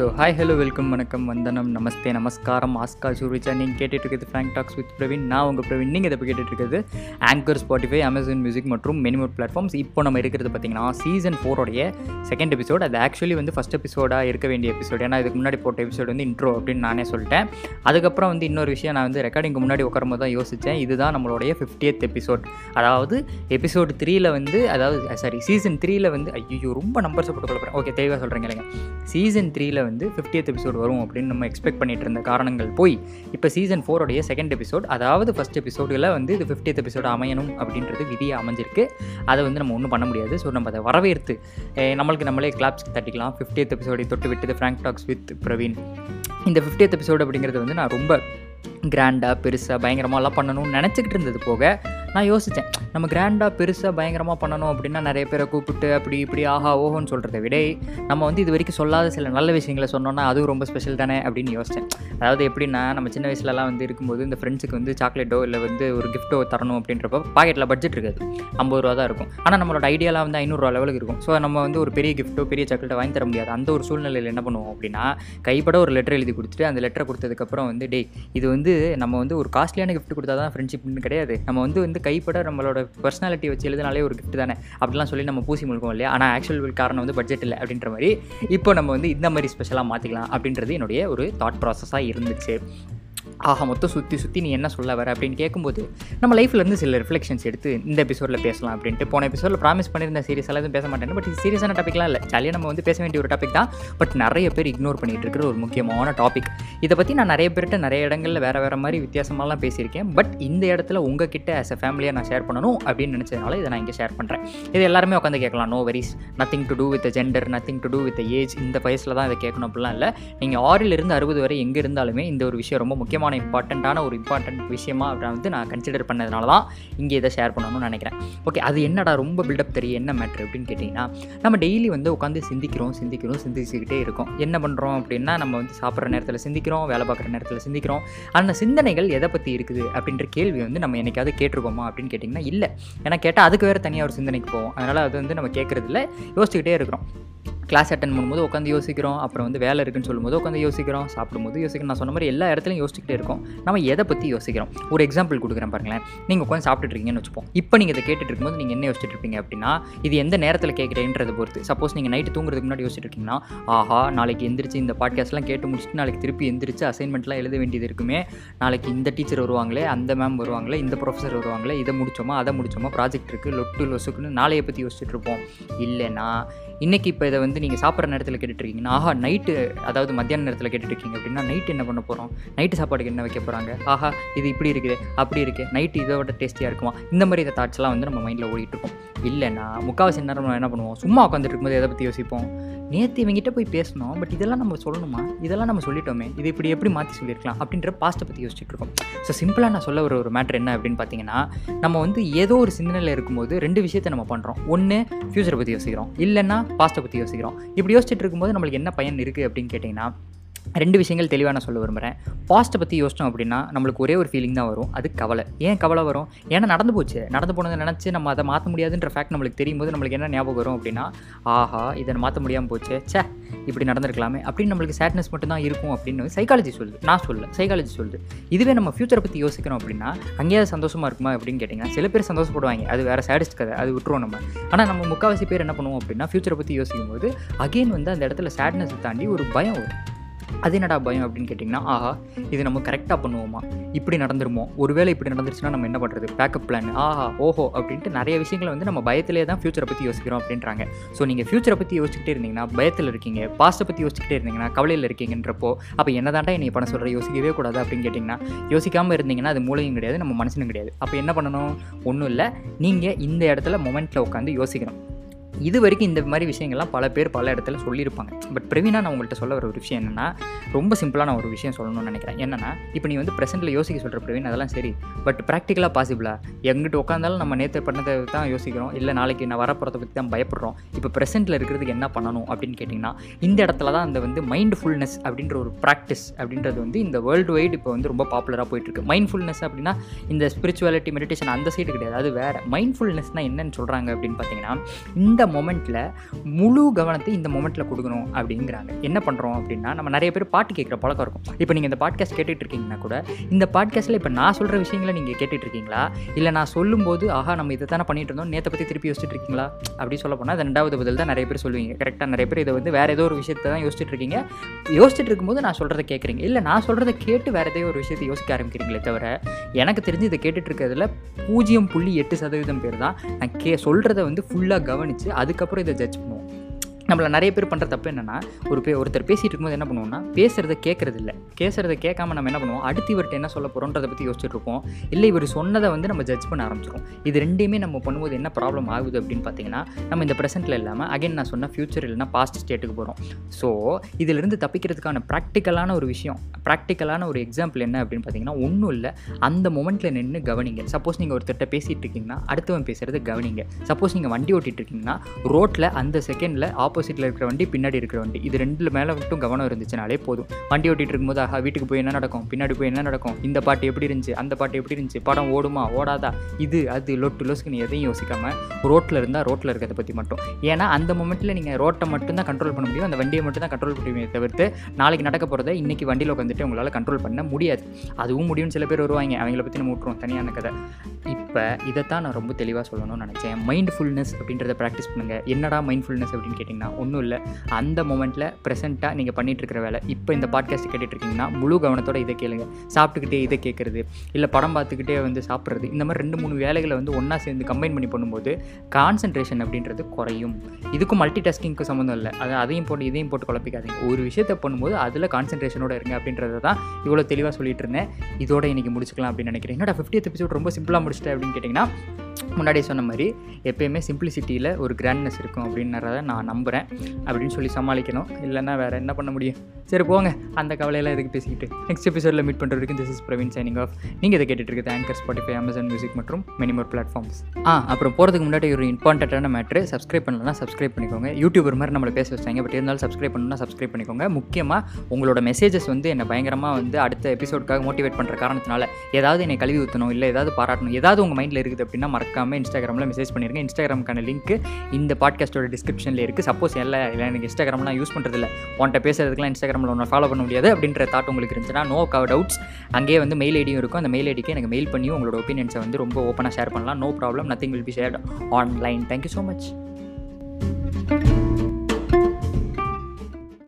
So hi hello welcome வணக்கம் வந்தனம் நமஸ்தே நமஸ்காரம் ஆஸ்கா சூரிச்சா நீங்கள் கேட்டுட்டு இருக்கிறது ஃபேங்க் டாக்ஸ் வித் பிரவீன் நான் உங்கள் பிரவீன் நீங்கள் இதை கேட்டுட்டு இருக்கிறது ஆங்கர் ஸ்பாட்டிஃபை அமேசான் மியூசிக் மற்றும் மெனிமோட் பிளாட்ஃபார்ம்ஸ் இப்போ நம்ம இருக்கிறது பார்த்தீங்கன்னா சீசன் ஃபோரோடைய செகண்ட் எபிசோட் அது ஆக்சுவலி வந்து ஃபஸ்ட் எபிசோடாக இருக்க வேண்டிய எபிசோட் ஏன்னா இதுக்கு முன்னாடி போட்ட எபிசோட் வந்து இன்ட்ரோ அப்படின்னு நானே சொல்லிட்டேன். அதுக்கப்புறம் வந்து இன்னொரு விஷயம் நான் வந்து ரெக்கார்டிங்க்கு முன்னாடி உட்காரும்போது தான் யோசித்தேன் இதுதான் நம்மளுடைய ஃபிஃப்டியத் எபிசோட் அதாவது எபிசோடு த்ரீயில் வந்து அதாவது சாரி சீசன் த்ரீயில் வந்து ஐயோ ரொம்ப நம்பர்ஸை போட்டு கொள்ளப்படுறேன் ஓகே தெளிவாக சொல்கிறேங்க இல்லைங்க சீசன் த்ரீயில் வந்து ஃபிஃப்டியத் எபிசோட் வரும் அப்படின்னு நம்ம எக்ஸ்பெக்ட் பண்ணிட்டு இருந்த காரணங்கள் போய் இப்போ சீசன் ஃபோரோடைய செகண்ட் எபிசோட் அதாவது ஃபஸ்ட் எபிசோடில் வந்து இது ஃபிஃப்டியத் எபிசோட் அமையணும் அப்படின்றது விதியாக அமைஞ்சிருக்கு. அதை வந்து நம்ம ஒன்றும் பண்ண முடியாது. ஸோ நம்ம அதை வரவேற்று நம்மளுக்கு நம்மளே கிளாப்ஸ் தட்டிக்கலாம். ஃபிஃப்டியத் எபிசோடை தொட்டு விட்டது ஃப்ராங்க் டாக்ஸ் வித் பிரவீன் இந்த ஃபிஃப்டியத் எபிசோடு அப்படிங்கிறது வந்து நான் ரொம்ப கிராண்டாக பெருசாக பயங்கரமாகலாம் பண்ணணும்னு நினச்சிக்கிட்டு இருந்தது போக நான் யோசித்தேன் நம்ம கிராண்டாக பெருசாக பயங்கரமாக பண்ணணும் அப்படின்னா நிறைய பேரை கூப்பிட்டு அப்படி இப்படி ஆஹா ஓஹோன்னு சொல்கிறத விட நம்ம வந்து இது வரைக்கும் சொல்லாத சில நல்ல விஷயங்களை சொன்னோன்னா அதுவும் ரொம்ப ஸ்பெஷல் தானே அப்படின்னு யோசித்தேன் அதாவது எப்படின்னா நம்ம சின்ன வயசுலலாம் வந்து இருக்கும்போது இந்த ஃப்ரெண்ட்ஸுக்கு வந்து சாக்லேட்டோ இல்லை வந்து ஒரு கிஃப்ட்டோ தரணும் அப்படின்றப்ப பாக்கெட்டில் பட்ஜெட் இருக்காது. ஐம்பது ரூபா தான் இருக்கும். ஆனால் நம்மளோட ஐடியாலாம் வந்து ஐநூறுரூவா லெவலுக்கு இருக்கும். ஸோ நம்ம வந்து ஒரு பெரிய கிஃப்ட்டோ பெரிய சாக்லேட்டோ வாங்கி தர முடியாது. அந்த ஒரு சூழ்நிலையில் என்ன பண்ணுவோம் அப்படின்னா கைப்பட ஒரு லெட்டர் எழுதி கொடுத்துட்டு அந்த லெட்டரை கொடுத்ததுக்கப்புறம் வந்து டே இது வந்து நம்ம வந்து ஒரு காஸ்ட்லியான கிஃப்ட் கொடுத்தா தான் ஃப்ரெண்ட்ஷிப்னு கிடையாது. நம்ம வந்து வந்து கைப்பட நம்மளோட பர்சனாலிட்டி வச்சு எழுதினாலே ஒரு கிஃப்ட் தானே? அப்படிலாம் சொல்லி நம்ம பூசி முழுக்கோம் இல்லையா? ஆனால் ஆக்சுவல் காரணம் வந்து பட்ஜெட் இல்லை அப்படின்ற மாதிரி இப்போ நம்ம வந்து இந்த மாதிரி ஸ்பெஷலாக மாற்றிக்கலாம் அப்படின்றது என்னுடைய ஒரு தாட் ப்ராசஸாக இருந்துச்சு. ஆக மொத்தம் சுற்றி சுற்றி நீ என்ன சொல்ல வர அப்படின்னு கேட்கும்போது நம்ம லைஃப்லேருந்து சில ரிஃப்ளெக்ஷன்ஸ் எடுத்து இந்த எபிசோடில் பேசலாம் அப்படின்ட்டு போன எபிசோடில் ப்ராமிஸ் பண்ணியிருந்த சீரியஸ் எல்லாம் எதுவும் பேச மாட்டேன் பட் சீரியஸான டாப்பிக்லாம் இல்லை. ஜாலியாக நம்ம வந்து பேச வேண்டிய ஒரு டாபிக் தான். பட் நிறைய பேர் இக்னோர் பண்ணிகிட்டு இருக்கிற ஒரு முக்கியமான டாபிக் இதை பற்றி நான் நிறைய பேர்கிட்ட நிறைய இடங்களில் வேறு வேறு மாதிரி வித்தியாசமாலாம் பேசியிருக்கேன். பட் இந்த இடத்துல உங்ககிட்ட ஆஸ் அ ஃபேமிலியாக நான் ஷேர் பண்ணணும் அப்படின்னு நினச்சதுனால இதை நான் இங்கே ஷேர் பண்ணுறேன் இது எல்லாருமே உட்காந்து கேட்கலாம். No worries nothing to do with gender nothing to do with age இந்த வயசில் தான் இதை கேட்கணும் அப்படிலாம் இல்லை. நீங்கள் ஆறிலிருந்து அறுபது வரை எங்கே இருந்தாலுமே இந்த ஒரு விஷயம் ரொம்ப முக்கியம். முக்கியமான இம்பார்ட்டண்ட்டான ஒரு இம்பார்ட்டண்ட் விஷயமா அப்படின்னு வந்து நான் கன்சிடர் பண்ணதுனால தான் இங்கே இதை ஷேர் பண்ணணும்னு நினைக்கிறேன். ஓகே அது என்னடா ரொம்ப பில்டப் தெரியும் என்ன மேட்ரு அப்படின்னு கேட்டிங்கன்னா நம்ம டெய்லி வந்து உட்காந்து சிந்திக்கிறோம் சிந்திக்கிறோம் சிந்திச்சுக்கிட்டே இருக்கோம். என்ன பண்ணுறோம் அப்படின்னா நம்ம வந்து சாப்பிட்ற நேரத்தில் சிந்திக்கிறோம் வேலை பார்க்குற நேரத்தில் சிந்திக்கிறோம். அந்த சிந்தனைகள் எதை பற்றி இருக்குது அப்படின்ற கேள்வி வந்து நம்ம என்னைக்காவது கேட்டிருக்கோமா அப்படின்னு கேட்டிங்கன்னா இல்லை. ஏன்னா கேட்டால் அதுக்கு வேறு தனியாக ஒரு சிந்தனைக்கு போவோம். அதனால் அது வந்து நம்ம கேட்குறதில்ல யோசிச்சுக்கிட்டே இருக்கிறோம். கிளாஸ் அட்டன் பண்ணும்போது உட்காந்து யோசிக்கிறோம். அப்புறம் வந்து வேலை இருக்குன்னு சொல்லும்போது உட்காந்து யோசிக்கிறோம். சாப்பிடும்போது யோசிக்கிறோம். நான் சொன்ன மாதிரி எல்லா இடத்துலையும் யோசிச்சுக்கிட்டே இருக்கோம். நம்ம எதை பற்றி யோசிக்கிறோம்? ஒரு எக்ஸாம்பிள் கொடுக்குறேன் பாருங்களேன். நீங்கள் உட்காந்து சாப்பிட்டுட்டு இருக்கீங்கன்னு வச்சுப்போம். இப்போ நீங்கள் இதை கேட்டுட்டு இருக்கும்போது நீங்கள் என்ன யோசிச்சுட்டு இருப்பீங்க அப்படின்னா இது எந்த நேரத்தில் கேட்குறேன்றதை பொறுத்து. சப்போஸ் நீங்கள் நைட்டு தூங்குறதுக்கு முன்னாடி யோசிச்சுட்டு இருக்கீங்கன்னா ஆஹா நாளைக்கு எந்திரிச்சு இந்த பாட்காஸ்ட்லாம் கேட்டு முடிச்சுட்டு நாளைக்கு திருப்பி எந்திரிச்சு அசைன்மெண்ட்லாம் எழுத வேண்டியது இருக்குமே. நாளைக்கு இந்த டீச்சர் வருவாங்களே அந்த மேம் வருவாங்களே இந்த ப்ரொஃபஸர் வருவாங்களே இதை முடிச்சோமா அதை முடிச்சோமா ப்ராஜெக்ட் இருக்குது லொட்டு லொசுக்குன்னு நாளைய பற்றி யோசிச்சுட்டு இருப்போம். இல்லைன்னா இன்றைக்கி இப்போ இதை வந்து நீங்கள் சாப்பிட்ற நேரத்தில் கேட்டுட்ருக்கீங்கன்னா ஆஹா நைட்டு அதாவது மத்தியான நேரத்தில் கேட்டுட்டு இருக்கீங்க அப்படின்னா நைட்டு என்ன பண்ண போகிறோம் நைட்டு சாப்பாடுக்கு என்ன வைக்க போகிறாங்க ஆஹா இது இப்படி இருக்குது அப்படி இருக்குது நைட்டு இதை விட டேஸ்டியாக இருக்குமா? இந்த மாதிரி இந்த தாட்ஸ்லாம் வந்து நம்ம மைண்டில் ஓடிட்டு இருக்கோம் இல்லைன்னா முக்கால்வாசி நேரம் நம்ம என்ன பண்ணுவோம்? சும்மா உட்காந்துட்டு இருக்கும்போது எதை பற்றி யோசிப்போம்? நேற்று இவங்கிட்ட போய் பேசணும் பட் இதெல்லாம் நம்ம சொல்லணுமா? இதெல்லாம் நம்ம சொல்லிட்டோமே இது இப்படி எப்படி மாற்றி சொல்லியிருக்கலாம்? அப்படின்ற பாஸ்ட்டை பற்றி யோசிச்சுட்டு இருக்கோம் ஸோ சிம்பிளாக நான் சொல்ல வர ஒரு மேட்ரு என்ன அப்படின்னு பார்த்தீங்கன்னா நம்ம வந்து ஏதோ ஒரு சிந்தனையில் இருக்கும்போது ரெண்டு விஷயத்தை நம்ம பண்ணுறோம் ஒன்று ஃப்யூச்சரை பற்றி யோசிக்கிறோம். இல்லைன்னா பாஸ்ட்டை பற்றி யோசிக்கிறோம். இப்படி யோசிச்சுட்டு இருக்கும்போது நம்மளுக்கு என்ன பயன் இருக்குது அப்படின்னு கேட்டிங்கன்னா ரெண்டு விஷயங்கள் தெளிவாக நான் சொல்ல விரும்புகிறேன் பாஸ்ட்டை பற்றி யோசிச்சோம் அப்படின்னா நம்மளுக்கு ஒரே ஒரு ஃபீலிங் தான் வரும். அது கவலை. ஏன் கவலை வரும்? ஏன்னா நடந்து போச்சு. நடந்து போனதை நினச்சி நம்ம அதை மாற்ற முடியாதுன்ற ஃபேக்ட் நம்மளுக்கு தெரியும் போது நம்மளுக்கு என்ன ஞாபகம் வரும் அப்படின்னா ஆஹா இதை மாற்ற முடியாமல் போச்சு. ச்சே இப்படி நடந்திருக்கலாமே. அப்படின்னு நம்மளுக்கு சேட்னஸ் மட்டும் தான் இருக்கும் அப்படின்னு சைக்காலஜி சொல்லுது. நான் சொல்ல சைக்காலஜி சொல்லுது. இதுவே நம்ம ஃப்யூச்சரை பற்றி யோசிக்கிறோம் அப்படின்னா அங்கேயாவது சந்தோஷமாக இருக்குமா அப்படின்னு கேட்டிங்கன்னா சில பேர் சந்தோஷப்படுவாங்க. அது வேறு சேடிஸ்ட் கதை. அது விட்டுருவோம் நம்ம. ஆனால் நம்ம முக்கால்வாசி பேர் என்ன பண்ணுவோம் அப்படின்னா ஃப்யூச்சரை பற்றி யோசிக்கும் போது அகெயின் வந்து அந்த இடத்துல சேட்னஸை தாண்டி ஒரு பயம் வரும். அது என்னடா பயம் அப்படின்னு கேட்டிங்கன்னா ஆஹா இது நம்ம கரெக்டாக பண்ணுவோமா? இப்படி நடந்துருமோ? ஒருவேளை இப்படி நடந்துருச்சுன்னா நம்ம என்ன பண்ணுறது பேக்கப் பிளான் ஆஹா ஓஹோ அப்படின்ட்டு நிறைய விஷயங்களை வந்து நம்ம பயத்திலே தான் ஃப்யூச்சரை பற்றி யோசிக்கிறோம் அப்படின்றாங்க. ஸோ நீங்கள் ஃப்யூச்சரை பற்றி யோசிச்சுக்கிட்டே இருந்தீங்கன்னா பயத்தில் இருக்கீங்க பாஸ்ட்டை பற்றி யோசிச்சுக்கிட்டே இருந்தீங்கன்னா கவலையில் இருக்கீங்கன்றப்போ அப்போ என்ன தாண்டா என்னை பண்ண சொல்கிற யோசிக்கவே கூடாது அப்படின்னு கேட்டிங்கன்னா யோசிக்காமல் இருந்தீங்கன்னா அது மூளையும் கிடையாது நம்ம மனசனும் கிடையாது. அப்போ என்ன பண்ணணும்? ஒன்றும் இல்லை. நீங்கள் இந்த இடத்துல மொமெண்ட்டில் உட்காந்து யோசிக்கணும். இது வரைக்கும் இந்த மாதிரி விஷயங்கள்லாம் பல பேர் பல இடத்துல சொல்லியிருப்பாங்க. பட் பிரவீனா நான் உங்கள்கிட்ட சொல்ல வர ஒரு விஷயம் என்னென்னா ரொம்ப சிம்பிளான ஒரு விஷயம் சொல்லணும்னு நினைக்கிறேன். என்னென்னா இப்போ நீ வந்து ப்ரெசென்ட்டில் யோசிக்க சொல்கிற பிரவீன் அதெல்லாம் சரி. பட் ப்ராக்டிக்கலாக பாசிபிளா எங்கிட்ட உட்காந்தாலும் நம்ம நேற்று பண்ணதை தான் யோசிக்கிறோம். இல்லை நாளைக்கு நான் வரப்போகிறத பற்றி தான் பயப்படுறோம். இப்போ ப்ரெசென்ட்டில் இருக்கிறதுக்கு என்ன பண்ணணும் அப்படின்னு கேட்டிங்கன்னா இந்த இடத்துல தான் அந்த வந்து மைண்ட்ஃபுல்னஸ் அப்படின்ற ஒரு ப்ராக்டிஸ் அப்படின்றது வந்து இந்த வேர்ல்டு வைடு இப்போ வந்து ரொம்ப பாப்புலராக போயிட்டுருக்கு. மைண்ட்ஃபுல்னஸ் அப்படின்னா இந்த ஸ்பிரிச்சுவாலிட்டி மெடிடேஷன் அந்த சைடு கிடையாது. அது வேறு. மைண்ட்ஃபுல்னஸ்னால் என்னன்னு சொல்கிறாங்க அப்படின்னு பார்த்தீங்கன்னா இந்த மொமெண்ட்டில் முழு கவனத்தை இந்த மொமெண்ட்டில் கொடுக்கணும் அப்படிங்கிறாங்க. என்ன பண்ணுறோம் அப்படின்னா நம்ம நிறைய பேர் பாட்டு கேட்குற பழக்கம் இருக்கும். இப்போ நீங்கள் இந்த பாட்காஸ்ட் கேட்டுட்டு இருக்கீங்கன்னா கூட இந்த பாட்காஸ்ட்டில் இப்போ நான் சொல்கிற விஷயங்களை நீங்கள் கேட்டுட்டு இருக்கீங்களா? இல்லை நான் சொல்லும்போது ஆஹா நம்ம இதை தானே பண்ணிட்டு இருந்தோம் நேற்றை பற்றி திருப்பி யோசிச்சுட்டு இருக்கீங்களா? அப்படி சொல்ல போனால் அது ரெண்டாவது பதில் தான் நிறைய பேர் சொல்லுவீங்க. கரெக்டாக நிறைய பேர் இதை வந்து வேறு ஏதோ ஒரு விஷயத்தை தான் யோசிச்சுட்டு இருக்கீங்க. யோசிச்சுட்டு இருக்கும்போது நான் சொல்கிறத கேட்குறீங்க. இல்லை நான் சொல்கிறத கேட்டு வேறு ஏதோ ஒரு விஷயத்தை யோசிக்க ஆரம்பிக்கிறீங்களே தவிர எனக்கு தெரிஞ்சு இதை கேட்டுட்டு இருக்கிறதுல பூஜ்ஜியம் புள்ளி எட்டு சதவீதம் பேர் தான். நான் கே சொல்கிறத வந்து ஃபுல்லாக கவனித்து அதுக்கப்புறம் இதை ஜட்ஜ் பண்ணுவோம். நம்மளை நிறைய பேர் பண்ணுற தப்பு என்னென்னா ஒரு பே ஒருத்தர் பேசிகிட்டு இருக்கும்போது என்ன பண்ணுவோம்னா பேசுகிறத கேட்குறது இல்லை. பேசுகிறத கேட்காம நம்ம என்ன பண்ணுவோம் அடுத்து இவர்கிட்ட என்ன சொல்ல போகிறோன்றதை பற்றி யோசிச்சுட்டு இருப்போம். இல்லை இவர் சொன்னதை வந்து நம்ம ஜட்ஜ் பண்ண ஆரம்பிச்சிடும் இது ரெண்டையுமே நம்ம பண்ணும்போது என்ன ப்ராப்ளம் ஆகுது அப்படின்னு பார்த்தீங்கன்னா நம்ம இந்த ப்ரெசென்ட்டில் இல்லாமல் அகைன் நான் சொன்ன ஃப்யூச்சர் இல்லைனா பாஸ்ட் ஸ்டேட்டுக்கு போகிறோம் ஸோ இதிலிருந்து தப்பிக்கிறதுக்கான ப்ராக்டிக்கலான ஒரு விஷயம் ப்ராக்டிக்கலான ஒரு எக்ஸாம்பிள் என்ன அப்படின்னு பார்த்தீங்கன்னா ஒன்றும் இல்லை. அந்த மொமெண்ட்டில் நின்று கவனிங்க. சப்போஸ் நீங்கள் ஒருத்தர்கிட்ட பேசிகிட்டு இருக்கீங்கன்னா அடுத்தவன் பேசுகிறது கவனிங்க. சப்போஸ் நீங்கள் வண்டி ஓட்டிகிட்டு இருக்கீங்கன்னா ரோட்டில் அந்த செகண்டில் ஆப்போசிட்டில் இருக்கிற வண்டி பின்னாடி இருக்கிற வண்டி. இது ரெண்டு மேலே மட்டும் கவனம் இருந்துச்சுனாலே போதும். வண்டி ஓட்டிகிட்டு இருக்கும்போது ஆஹா வீட்டுக்கு போய் என்ன நடக்கும்? பின்னாடி போய் என்ன நடக்கும்? இந்த பாட்டு எப்படி இருந்துச்சு? அந்த பாட்டு எப்படி இருந்துச்சு? படம் ஓடுமா? ஓடாதா? இது அது லொட்டு லொசுக்குன்னு எதையும் யோசிக்காமல் ரோட்டில் இருந்தால் ரோட்டில் இருக்கிறத பற்றி மட்டும். ஏன்னா அந்த மொமெண்ட்டில் நீங்கள் ரோட்டை மட்டும் தான் கண்ட்ரோல் பண்ண முடியும். அந்த வண்டியை மட்டும் தான் கண்ட்ரோல் பண்ண முடியும் தவிர்த்து நாளைக்கு நடக்க போகிறத இன்றைக்கி வண்டியில் உட்காந்துட்டு உங்களால் கண்ட்ரோல் பண்ண முடியாது. அதுவும் முடியும்னு சில பேர் வருவாங்க. அவங்கள பற்றி நம்ம விட்டுருவோம். தனியான கதை. இப்போ இதைத்தான் நான் ரொம்ப தெளிவாக சொல்லணும்னு நினச்சேன். மைண்ட்ஃபுல்னஸ் அப்படின்றத ப்ராக்டிஸ் பண்ணுங்கள் என்னடா மைண்ட்ஃபுல்னஸ் அப்படின்னு கேட்டிங்கன்னா ஒன்றும் இல்லை. அந்த மொமெண்ட்டில் ப்ரெசென்ட்டாக நீங்கள் பண்ணிட்டு இருக்கிற வேலை. இப்போ இந்த பாட்காஸ்ட் கேட்டுட்ருக்கீங்கன்னா முழு கவனத்தோட இதை கேளுங்க. சாப்பிட்டுக்கிட்டே இதை கேட்குறது இல்லை படம் பார்த்துக்கிட்டே வந்து சாப்பிட்றது இந்த மாதிரி ரெண்டு மூணு வேலைகளை வந்து ஒன்றா சேர்ந்து கம்பைன் பண்ணி பண்ணும்போது கான்சன்ட்ரேஷன் அப்படின்றது குறையும். இதுக்கும் மல்டி டாஸ்கிங்க்கு சம்மந்தம் இல்லை. அது அதையும் போட்டு இதையும் போட்டு குழப்பிக்காதீங்க. ஒரு விஷயத்தை பண்ணும்போது அதில் கான்சன்ட்ரேஷனோட இருங்க அப்படின்றத தான் இவ்வளோ தெளிவாக சொல்லிட்டு இருந்தேன் இதோட இன்றைக்கி முடிச்சுக்கலாம் அப்படின்னு நினைக்கிறேன். என்னோட ஃபிஃப்டியத் எபிசோட் ரொம்ப சிம்பிளாக முடிச்சிட்டேன் அப்படின்னு கேட்டிங்கன்னா முன்னாடி சொன்ன மாதிரி எப்பயுமே சிம்பிளிசிட்டியில் ஒரு கிராண்ட்னஸ் இருக்கும் அப்படின்றத நான் நம்புகிறேன் அப்படின்னு சொல்லி சமாளிக்கணும். இல்லைன்னா வேறு என்ன பண்ண முடியும்? சரி போங்க. அந்த கவலையெல்லாம் எதுக்கு பேசிக்கிட்டு? நெக்ஸ்ட் எபிசோடில் மீட் பண்ணுற வரைக்கும் this is Praveen signing off நீங்கள் இதை கேட்டுட்டு இருக்கிறது ஆங்கர் ஸ்பாட்டிஃபை அமேசான் மியூசிக் மற்றும் மினிமோர் பிளாட்ஃபார்ம்ஸ் ஆ அப்புறம் போகிறதுக்கு முன்னாடி ஒரு இம்பார்ட்டண்ட்டான மேட்ரு சப்ஸ்கிரைப் பண்ணலன்னா சப்ஸ்கிரைப் பண்ணிக்கோங்க. யூடியூபர் மாதிரி நம்மளை பேச வச்சாங்க. பட் இருந்தாலும் சப்ஸ்கிரைப் பண்ணணும்னா சப்ஸ்கிரைப் பண்ணிக்கோங்க. முக்கியமாக உங்களோட மெசேஜஸ் வந்து என்னை பயங்கரமாக வந்து அடுத்த எபிசோடுக்காக மோட்டிவேட் பண்ணுற காரணத்தினால ஏதாவது என்னை கழுவி ஊற்றணும் இல்லை ஏதாவது பாராட்டணும் ஏதாவது உங்கள் மைண்டில் இருக்குது அப்படின்னா மறக்காமல் இன்ஸ்டாகிராமில் மெசேஜ் பண்ணிடுங்க இன்ஸ்டாகிராமுக்கான லிங்க் இந்த பாட்காஸ்ட்டோட டிஸ்கிரிப்ஷனில் இருக்குது சப்போஸ் இல்லை இல்லை எனக்கு இன்ஸ்டாகிராம்லாம் யூஸ் பண்ணுறதில்ல உன்ட்ட பேசுறதுக்குலாம் இன்ஸ்டாகிராமில் ஒன்று ஃபாலோ பண்ண முடியாது அப்படின்ற தாட் உங்களுக்கு இருந்துச்சுன்னா நோ கவ டவுட்ஸ் அங்கேயே வந்து மெயில் ஐடியும் இருக்கும். அந்த மெயில் ஐடிக்கு எனக்கு மெயில் பண்ணி உங்களோட ஒப்பீனியன்ஸை வந்து ரொம்ப ஓப்பனாக ஷேர் பண்ணலாம். No problem nothing will be shared online thank you so much